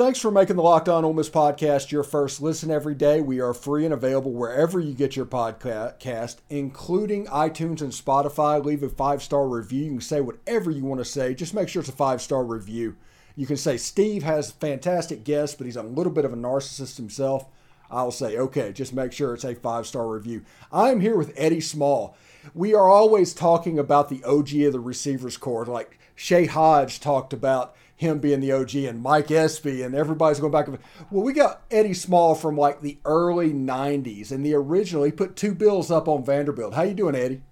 Thanks for making the Locked On Ole Miss podcast your first listen every day. We are free and available wherever you get your podcast, including iTunes and Spotify. Leave a five star review. You can say whatever you want to say. Just make sure it's a five star review. You can say Steve has fantastic guests, but he's a little bit of a narcissist himself. I'll say, okay, just make sure it's a five star review. I'm here with Eddie Small. We are always talking about the OG of the receivers corps. Like Shay Hodge talked about him being the OG and Mike Espy and everybody's going back. Well, we got Eddie Small from like the early '90s and the original. He put two bills up on Vanderbilt. How you doing, Eddie?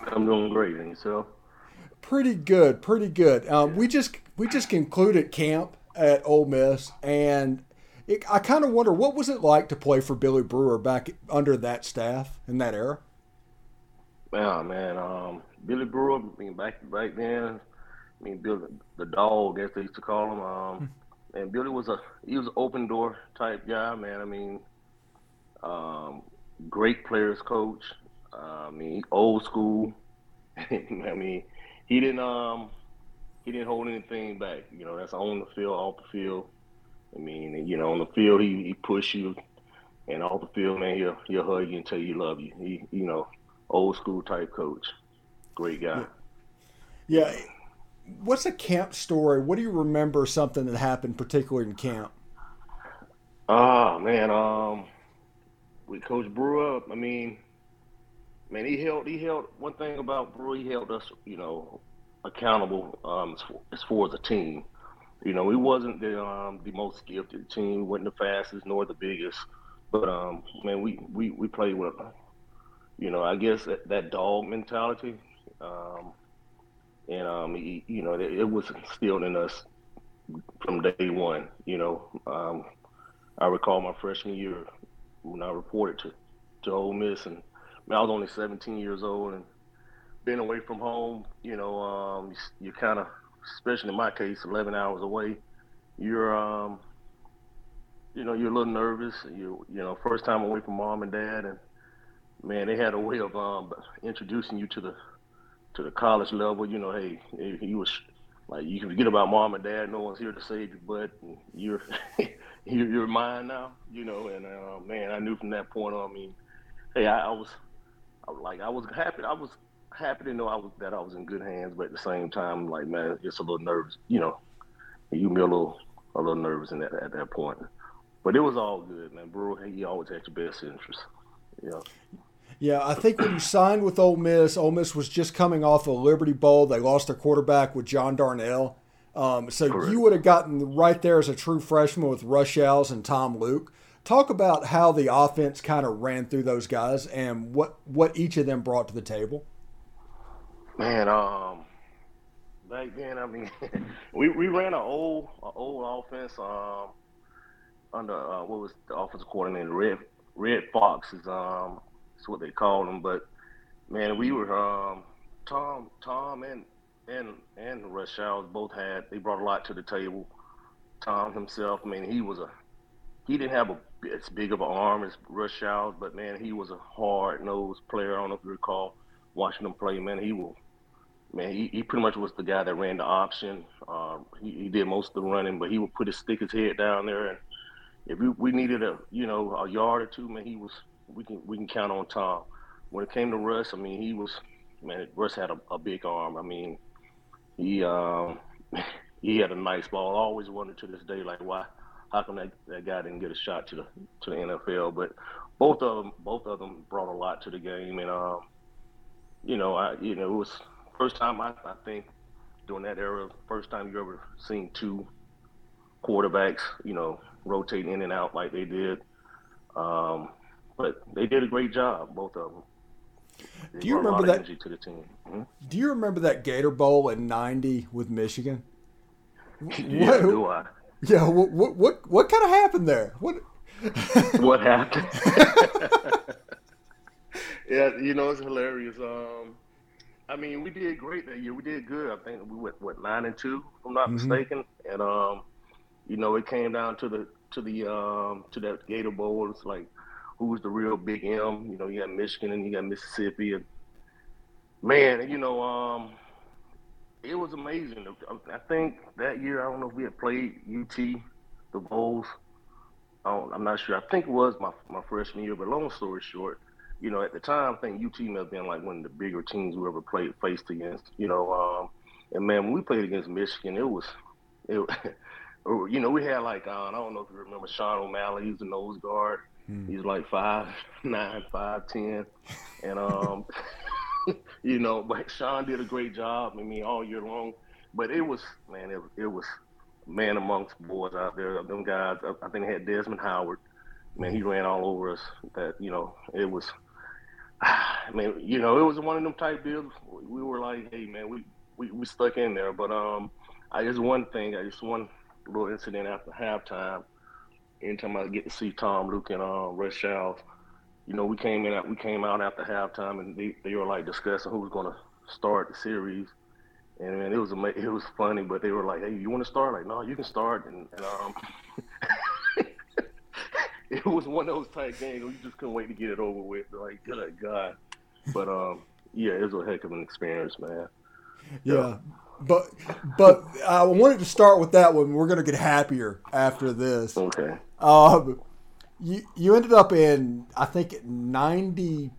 I'm doing great, and yourself? Pretty good, pretty good. Um, we just we just concluded camp at Ole Miss, and it, I kind of wonder what was it like to play for Billy Brewer back under that staff in that era. Yeah, man. Um, Billy Brewer, back back then, I mean, Billy, the dog, as they used to call him. Um, hmm. and Billy was a he was an open door type guy, man. I mean, um, great players coach. Uh, I mean, old school. I mean, he didn't um he didn't hold anything back. You know, that's on the field, off the field. I mean, you know, on the field he he push you, and off the field, man, he'll he'll hug you and tell you he love you. He you know, old school type coach, great guy. Yeah. What's a camp story? What do you remember something that happened particularly in camp? Oh man, um, with Coach Brewer, I mean, man, he held he held one thing about Brewer, he held us, you know, accountable um, as, far, as far as a team. You know, we wasn't the um, the most gifted team, wasn't the fastest nor the biggest, but um, man, we we we played with, you know, I guess that, that dog mentality. Um, and um, he, you know, it, it, was instilled in us from day one. You know, um, I recall my freshman year when I reported to to Ole Miss, and I was only 17 years old, and being away from home, you know, um, you, you kind of, especially in my case, 11 hours away, you're, um, you know, you're a little nervous. You, you know, first time away from mom and dad, and man, they had a way of um, introducing you to the to the college level, you know, hey, you was like you can forget about mom and dad. No one's here to save you, but you're you're, you're mine now, you know. And uh, man, I knew from that point on. I mean, hey, I, I was, I like, I was happy. I was happy to know I was that I was in good hands, but at the same time, like, man, it's a little nervous, you know. You me a little a little nervous in that at that point, but it was all good, man. Bro, he always had your best interest, know. Yeah, I think when you signed with Ole Miss, Ole Miss was just coming off a Liberty Bowl. They lost their quarterback with John Darnell. Um, so Correct. you would have gotten right there as a true freshman with Russ Shows and Tom Luke. Talk about how the offense kind of ran through those guys and what, what each of them brought to the table. Man, um, back then, I mean, we, we ran an old an old offense um, under uh, what was the offensive coordinator Red Red Fox is um what they called him. But man, we were um, Tom, Tom, and and and Russ Shows both had they brought a lot to the table. Tom himself, I mean, he was a he didn't have a as big of an arm as Russ Shows, but man, he was a hard nosed player. I don't know if you recall watching him play. Man, he will. Man, he, he pretty much was the guy that ran the option. Uh, he, he did most of the running, but he would put his stick his head down there, and if we, we needed a you know a yard or two, man, he was we can we can count on Tom. When it came to Russ, I mean, he was man. Russ had a, a big arm. I mean, he um, he had a nice ball. I always wondered to this day, like why, how come that, that guy didn't get a shot to the to the NFL? But both of them, both of them brought a lot to the game, and um, you know, I you know it was first time I, I think during that era, first time you ever seen two quarterbacks, you know, rotate in and out like they did. But they did a great job, both of them. They do you remember that? To the team. Hmm? Do you remember that Gator Bowl in '90 with Michigan? Yeah, what, do I? Yeah, what what what, what kind of happened there? What what happened? yeah, you know it's hilarious. Um, I mean, we did great that year. We did good. I think we went what nine and two, if I'm not mm-hmm. mistaken. And um, you know, it came down to the to the um to that Gator Bowl. It's like who's the real big M. You know, you got Michigan and you got Mississippi, and man, you know, um, it was amazing. I think that year I don't know if we had played UT the the bowls. I am not sure. I think it was my my freshman year. But long story short, you know, at the time, I think UT may have been like one of the bigger teams we ever played faced against. You know, um, and man, when we played against Michigan, it was, it, you know, we had like uh, I don't know if you remember Sean O'Malley. He's a nose guard. Hmm. He's like five nine, five ten, and um, you know, but Sean did a great job. I mean, all year long. But it was man, it, it was man amongst boys out there. Them guys, I think they had Desmond Howard. Man, he ran all over us. That you know, it was. I mean, you know, it was one of them type deals. We were like, hey, man, we we, we stuck in there. But um, I just one thing, I just one little incident after halftime. Anytime I get to see Tom, Luke, and uh, Russ Shows, you know, we came in, we came out after halftime, and they, they were like discussing who was going to start the series. And man, it was it was funny, but they were like, "Hey, you want to start?" Like, "No, you can start." And, and um, it was one of those type games where you just couldn't wait to get it over with. Like, good God! But um, yeah, it was a heck of an experience, man. Yeah. yeah. But but I wanted to start with that one. We're gonna get happier after this. Okay. Um, you you ended up in I think ninety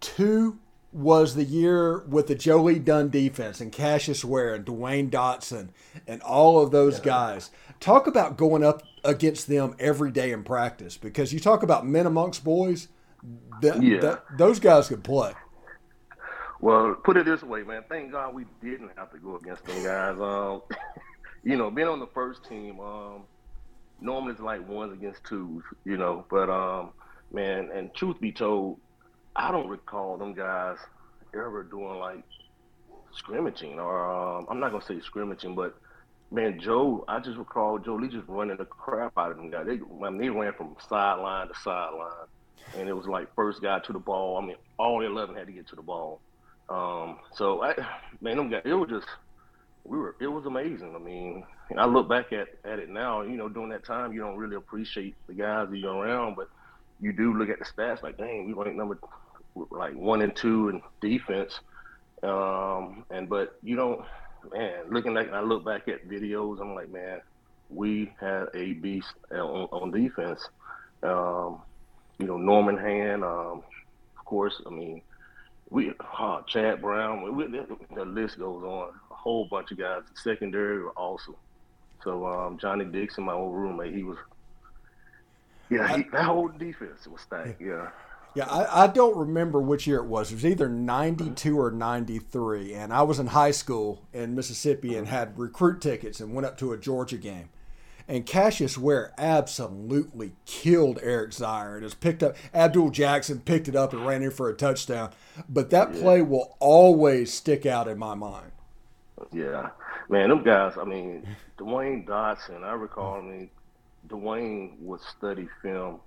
two was the year with the Joe Lee Dunn defense and Cassius Ware and Dwayne Dotson and all of those yeah. guys. Talk about going up against them every day in practice because you talk about men amongst boys. yeah. those guys could play. Well, put it this way, man. Thank God we didn't have to go against them guys. Um, you know, being on the first team, um, normally it's like ones against twos, you know. But um, man, and truth be told, I don't recall them guys ever doing like scrimmaging or um, I'm not gonna say scrimmaging, but man, Joe, I just recall Joe Lee just running the crap out of them guys. They, I mean, they ran from sideline to sideline, and it was like first guy to the ball. I mean, all eleven had to get to the ball. Um, so I, man, them guys, it was just we were it was amazing. I mean, I look back at at it now. You know, during that time, you don't really appreciate the guys that you're around, but you do look at the stats like, dang, we ranked number like one and two in defense. Um, and but you don't, man. Looking like I look back at videos, I'm like, man, we had a beast on, on defense. Um, you know, Norman Hand, um, of course. I mean, we uh, Chad Brown. We, the list goes on. Whole bunch of guys. Secondary were awesome. So um, Johnny Dixon, my old roommate, he was. Yeah, he, that whole defense was stacked. Yeah. Yeah, I, I, don't remember which year it was. It was either 92 or 93. And I was in high school in Mississippi and had recruit tickets and went up to a Georgia game. And Cassius Ware absolutely killed Eric Zeier and has picked up Abdul Jackson picked it up and ran in for a touchdown. But that play will always stick out in my mind. Yeah. Man, them guys, I mean, Dwayne Dotson, I recall, I mean, Dwayne would study film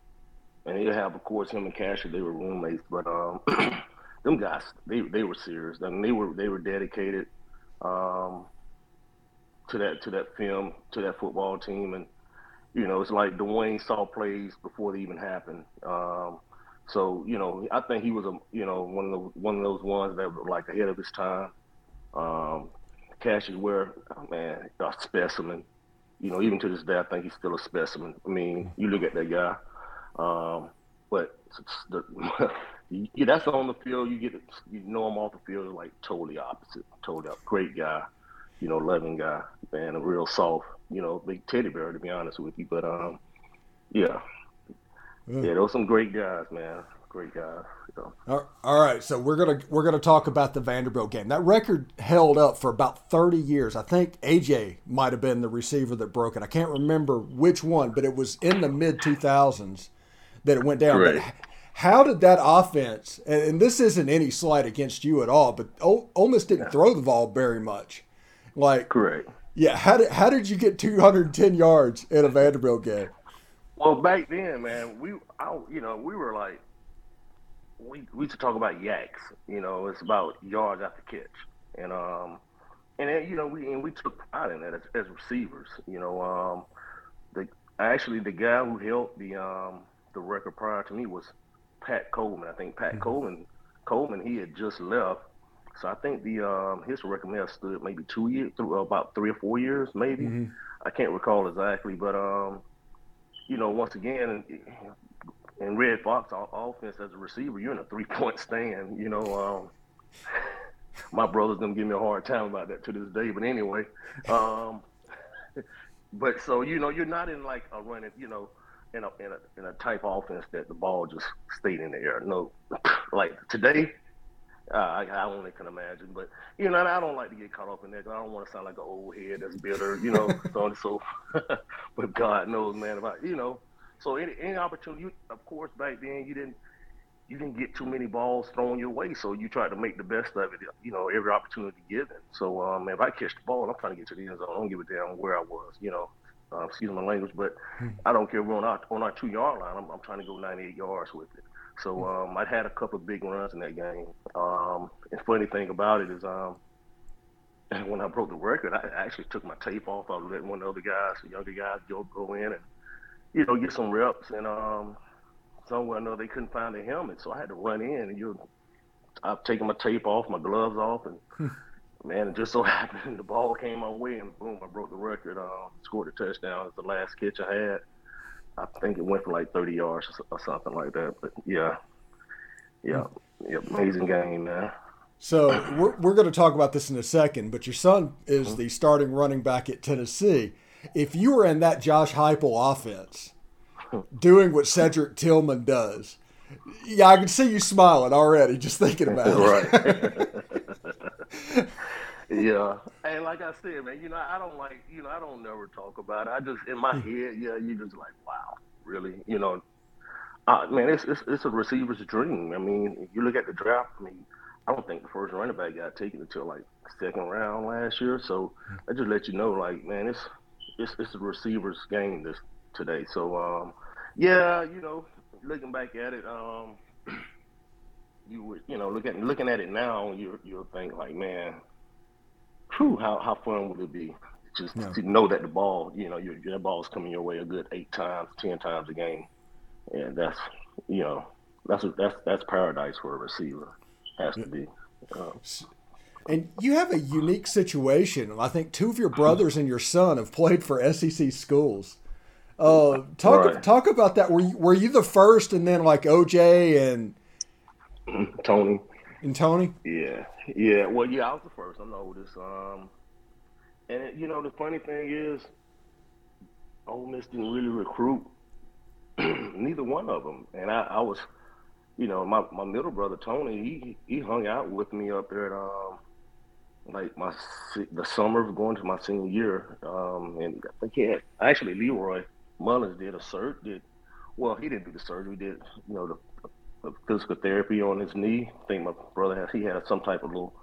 and he'd have, of course, him and Casher. They were roommates, but um, them guys, they they were serious. I mean, they were they were dedicated um, to that to that film to that football team, and you know, it's like Dwayne saw plays before they even happened. Um, so you know, I think he was a you know one of the one of those ones that were like ahead of his time. Um, Cassius Ware, oh, man, a specimen. You know, even to this day, I think he's still a specimen. I mean, you look at that guy. Um, but the, yeah, that's on the field. You get you know him off the field like totally opposite. Totally up. great guy, you know, loving guy, man, a real soft, you know, big teddy bear to be honest with you. But um, yeah, yeah, yeah those some great guys, man. Great guys. So. All right, so we're gonna we're gonna talk about the Vanderbilt game. That record held up for about thirty years. I think AJ might have been the receiver that broke it. I can't remember which one, but it was in the mid two thousands that it went down. Right. But how did that offense? And, this isn't any slight against you at all, but Ole, Ole Miss didn't yeah. throw the ball very much. Like correct. Yeah. How did how did you get 210 yards in a Vanderbilt game? Well, back then, man, we I, you know we were like we we used to talk about yaks. You know, it's about yards after catch, and um, and then, you know we and we took pride in that as, as receivers. You know, um, the actually the guy who helped the um the record prior to me was Pat Coleman. I think Pat mm-hmm. Coleman Coleman he had just left. So I think the um, his record may have stood maybe two years, through about three or four years, maybe. Mm-hmm. I can't recall exactly, but um, you know, once again, in Red Fox offense as a receiver, you're in a three point stand. You know, um, my brother's gonna give me a hard time about that to this day. But anyway, um, but so you know, you're not in like a running, you know, in a in a in a type offense that the ball just stayed in the air. No, like today, uh, I, I only can imagine. But you know, I don't like to get caught up in that. I don't want to sound like an old head that's bitter, you know, so and so. but God knows, man, about you know. So any any opportunity, you, of course, back then you didn't you didn't get too many balls thrown your way, so you tried to make the best of it. You know, every opportunity given. So um, if I catch the ball, I'm trying to get to the end zone. I don't give a damn where I was. You know, uh, excuse my language, but hmm. I don't care. We're on our on our two yard line. I'm, I'm trying to go 98 yards with it. So hmm. um, I had a couple of big runs in that game. Um, and funny thing about it is, um, when I broke the record, I actually took my tape off. I was letting one of the other guys, the younger guys, go go in and you know get some reps. And um, somewhere or another they couldn't find a helmet, so I had to run in and you. I've taken my tape off, my gloves off, and hmm. man, it just so happened the ball came my way, and boom, I broke the record. Uh, scored a touchdown. It's the last catch I had. I think it went for like 30 yards or something like that. But yeah, yeah, yeah amazing game, man. So we're, we're going to talk about this in a second, but your son is mm-hmm. the starting running back at Tennessee. If you were in that Josh Heupel offense, doing what Cedric Tillman does, yeah, I can see you smiling already just thinking about it. right. yeah, and like I said, man, you know, I don't like, you know, I don't never talk about it. I just in my hmm. head, yeah, you just like, wow, really, you know, uh, man, it's, it's it's a receiver's dream. I mean, if you look at the draft. I mean, I don't think the first running back got taken until like second round last year. So I just let you know, like, man, it's it's it's a receiver's game this today. So um, yeah, you know, looking back at it, um, you would, you know, look at looking at it now, you you'll think like, man, whew, how how fun would it be just yeah. to know that the ball, you know, your your ball's coming your way a good eight times, ten times a game, and that's you know, that's that's that's paradise for a receiver. Has to be. Um, and you have a unique situation. I think two of your brothers and your son have played for SEC schools. Uh, talk right. talk about that. Were you, were you the first, and then like OJ and Tony and Tony? Yeah, yeah. Well, yeah, I was the first. I'm the oldest. Um, and it, you know the funny thing is, Ole Miss didn't really recruit neither one of them, and I, I was, you know, my, my middle brother Tony, he he hung out with me up there at um, like my the summer of going to my senior year, um, and I think he had actually Leroy Mullins did a cert did well he didn't do the surgery did you know the, the, physical therapy on his knee. I think my brother has he had some type of little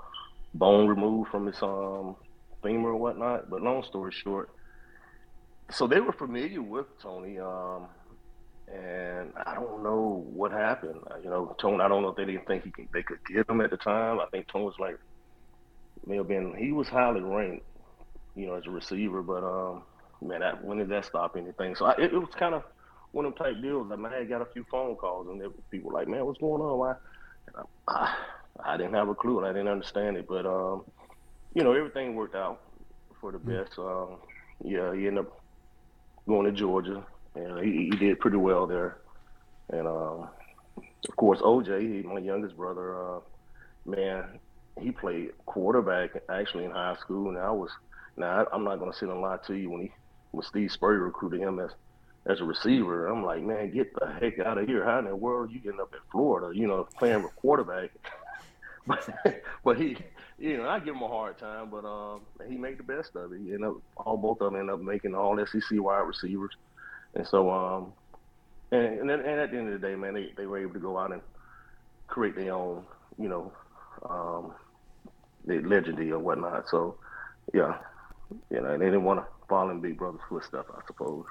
bone removed from his um femur or whatnot. But long story short, so they were familiar with Tony. Um, and I don't know what happened. You know, Tony. I don't know if they didn't think he could, they could get him at the time. I think Tony was like may have been he was highly ranked, you know, as a receiver. But um, man, that, when did that stop anything? So I, it, it, was kind of one of them type deals. Like, man, I got a few phone calls, and people were like, man, what's going on? Why? I, I, I, didn't have a clue, and I didn't understand it. But um, you know, everything worked out for the mm. best. Um, yeah, he ended up going to Georgia, and he, he did pretty well there. And um, of course, OJ, he, my youngest brother, uh, man, he played quarterback actually in high school, and I was now I'm not gonna sit and lie to you when he when Steve Spurrier recruited him as as a receiver, I'm like, man, get the heck out of here! How in the world you getting up in Florida? You know, playing with quarterback. but but he, you know, I give him a hard time, but um, he made the best of it. You know, all both of them ended up making all SEC wide receivers, and so um, and and, then, and at the end of the day, man, they they were able to go out and create their own, you know, um, legendary or whatnot. So, yeah, you know, they didn't want to fall in Big Brother's footsteps, I suppose.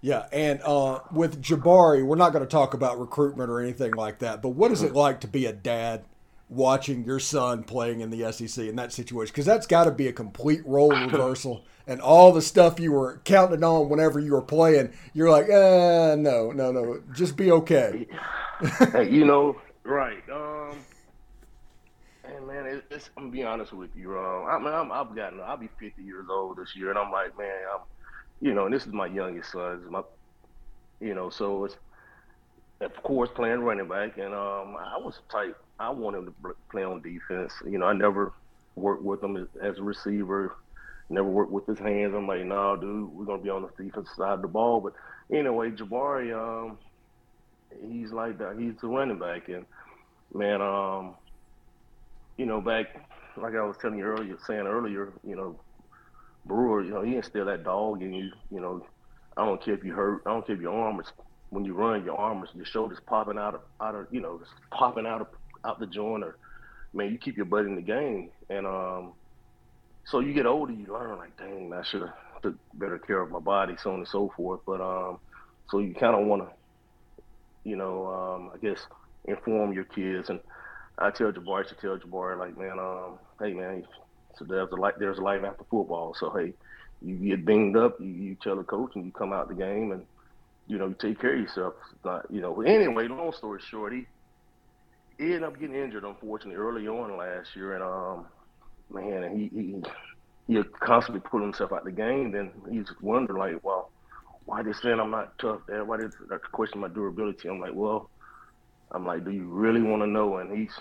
Yeah, and uh, with Jabari, we're not going to talk about recruitment or anything like that. But what is it like to be a dad watching your son playing in the SEC in that situation? Because that's got to be a complete role reversal, and all the stuff you were counting on whenever you were playing, you're like, uh, no, no, no, just be okay. you know, right? Um, it's, I'm gonna be honest with you. Um, I mean, I'm, I've gotten, I'll be 50 years old this year, and I'm like, man, I'm, you know, and this is my youngest son. My You know, so it's of course playing running back, and um, I was type. I wanted him to play on defense. You know, I never worked with him as, a receiver. Never worked with his hands. I'm like, nah, dude, we're gonna be on the defense side of the ball. But anyway, Jabari, um, he's like that. He's the running back, and man, um, you know, back like I was telling you earlier, saying earlier, you know, Brewer, you know, he instilled that dog in you. You know, I don't care if you hurt. I don't care if your arm is when you run, your arm is your shoulders popping out of out of you know, popping out of out the joint, or man, you keep your butt in the game, and um, so you get older, you learn like, dang, I should have took better care of my body, so on and so forth. But um, so you kind of want to, you know, um, I guess inform your kids, and I tell Jabari to tell Jabari like, man, um, hey man, so there's a life, there's a life after football. So hey, you get binged up, you, you tell the coach, and you come out the game, and you know you take care of yourself. Not, you know. Anyway, long story short, he, he ended up getting injured unfortunately early on last year, and um, man, and he he he constantly put himself out the game. Then he's wondering like, well, why they saying I'm not tough? There, why they question my durability? I'm like, well, I'm like, do you really want to know? And he's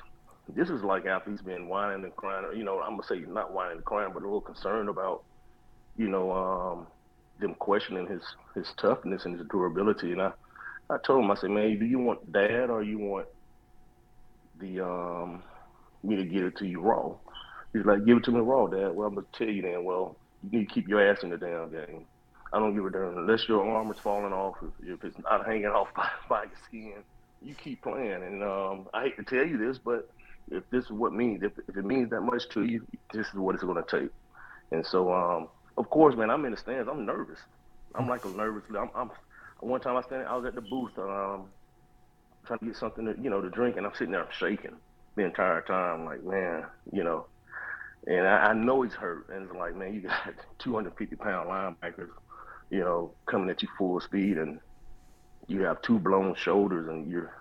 this is like after he's been whining and crying. You know, I'm gonna say not whining and crying, but a little concerned about, you know, um, them questioning his his toughness and his durability. And I, I told him, I said, man, do you want dad or you want the um me to get it to you raw? He's like, give it to me raw, dad. Well, I'm gonna tell you then. Well, you need to keep your ass in the damn game. I don't give a damn unless your arm is falling off, if it's not hanging off by, by your skin you keep playing. And um, I hate to tell you this, but if this is what means, if, if it means that much to you, this is what it's going to take. And so, um, of course, man, I'm in the stands. I'm nervous. I'm like a nervous. I'm, I'm one time I stand, I was at the booth, um, trying to get something to, you know, to drink, and I'm sitting there shaking the entire time, like, man, you know. And I, I know he's hurt, and it's like, man, you got 250 pound linebackers, you know, coming at you full speed, and you have two blown shoulders and you're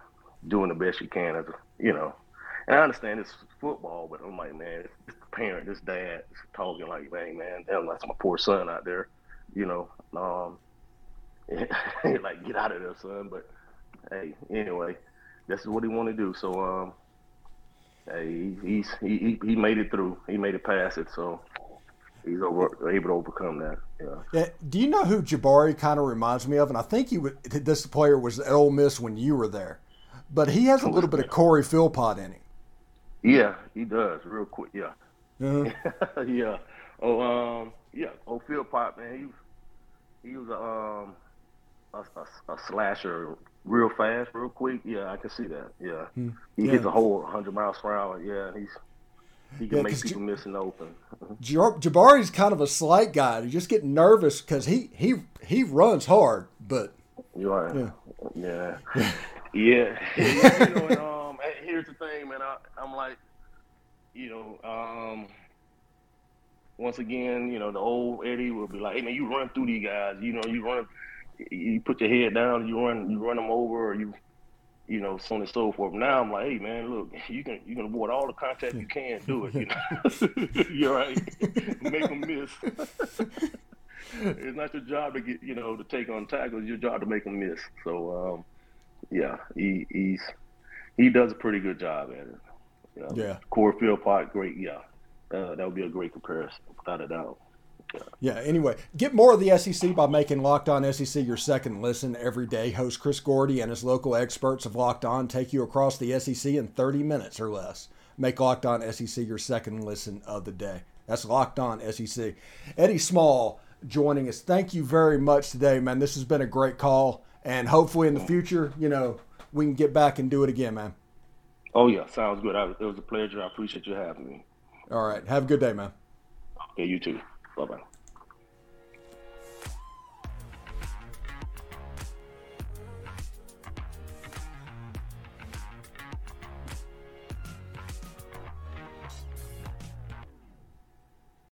doing the best you can as a, you know. And I understand it's football, but I'm like, man, the parent, this dad talking like, man, man, damn, that's my poor son out there, you know. Um, like, get out of there, son. But hey, anyway, this is what he want to do. So, um, hey, he's he, he made it through. He made it past it. So he's over, able to overcome that. Yeah. yeah. Do you know who Jabari kind of reminds me of? And I think he would, this player was at Ole Miss when you were there, but he has a little bit of Corey Philpott in him. Yeah, he does. Real quick. Yeah. Uh-huh. yeah. Oh, um, yeah. Oh, Philpott, man, he he was a um a, a, a, slasher real fast, real quick. Yeah, I can see that. Yeah, hmm. he yeah. hits a whole 100 miles per hour. Yeah, he's he can yeah, make people J- missing open. Jabari's kind of a slight guy. You just get nervous because he he he runs hard, but you are. Yeah. Yeah. yeah. yeah. you know, and, um, here's the thing, man. I, I'm like, you know, um, once again, you know, the old Eddie will be like, "Hey, man, you run through these guys. You know, you run, you put your head down, you run, you run them over, or you you know, so on and so forth. Now I'm like, hey man, look, you can you can avoid all the contact you can, do it. You know, you're right. Make them miss. it's not your job to get you know to take on tackles. It's your job to make them miss. So um, yeah, he he's he does a pretty good job at it. You know? Yeah, Corey Philpott, great. Yeah, uh, that would be a great comparison, without a doubt. Yeah. Anyway, get more of the SEC by making Locked On SEC your second listen every day. Host Chris Gordy and his local experts of Locked On take you across the SEC in 30 minutes or less. Make Locked On SEC your second listen of the day. That's Locked On SEC. Eddie Small joining us. Thank you very much today, man. This has been a great call, and hopefully in the future, you know, we can get back and do it again, man. Oh yeah, sounds good. I, it was a pleasure. I appreciate you having me. All right. Have a good day, man. Okay, you too. Bye bye.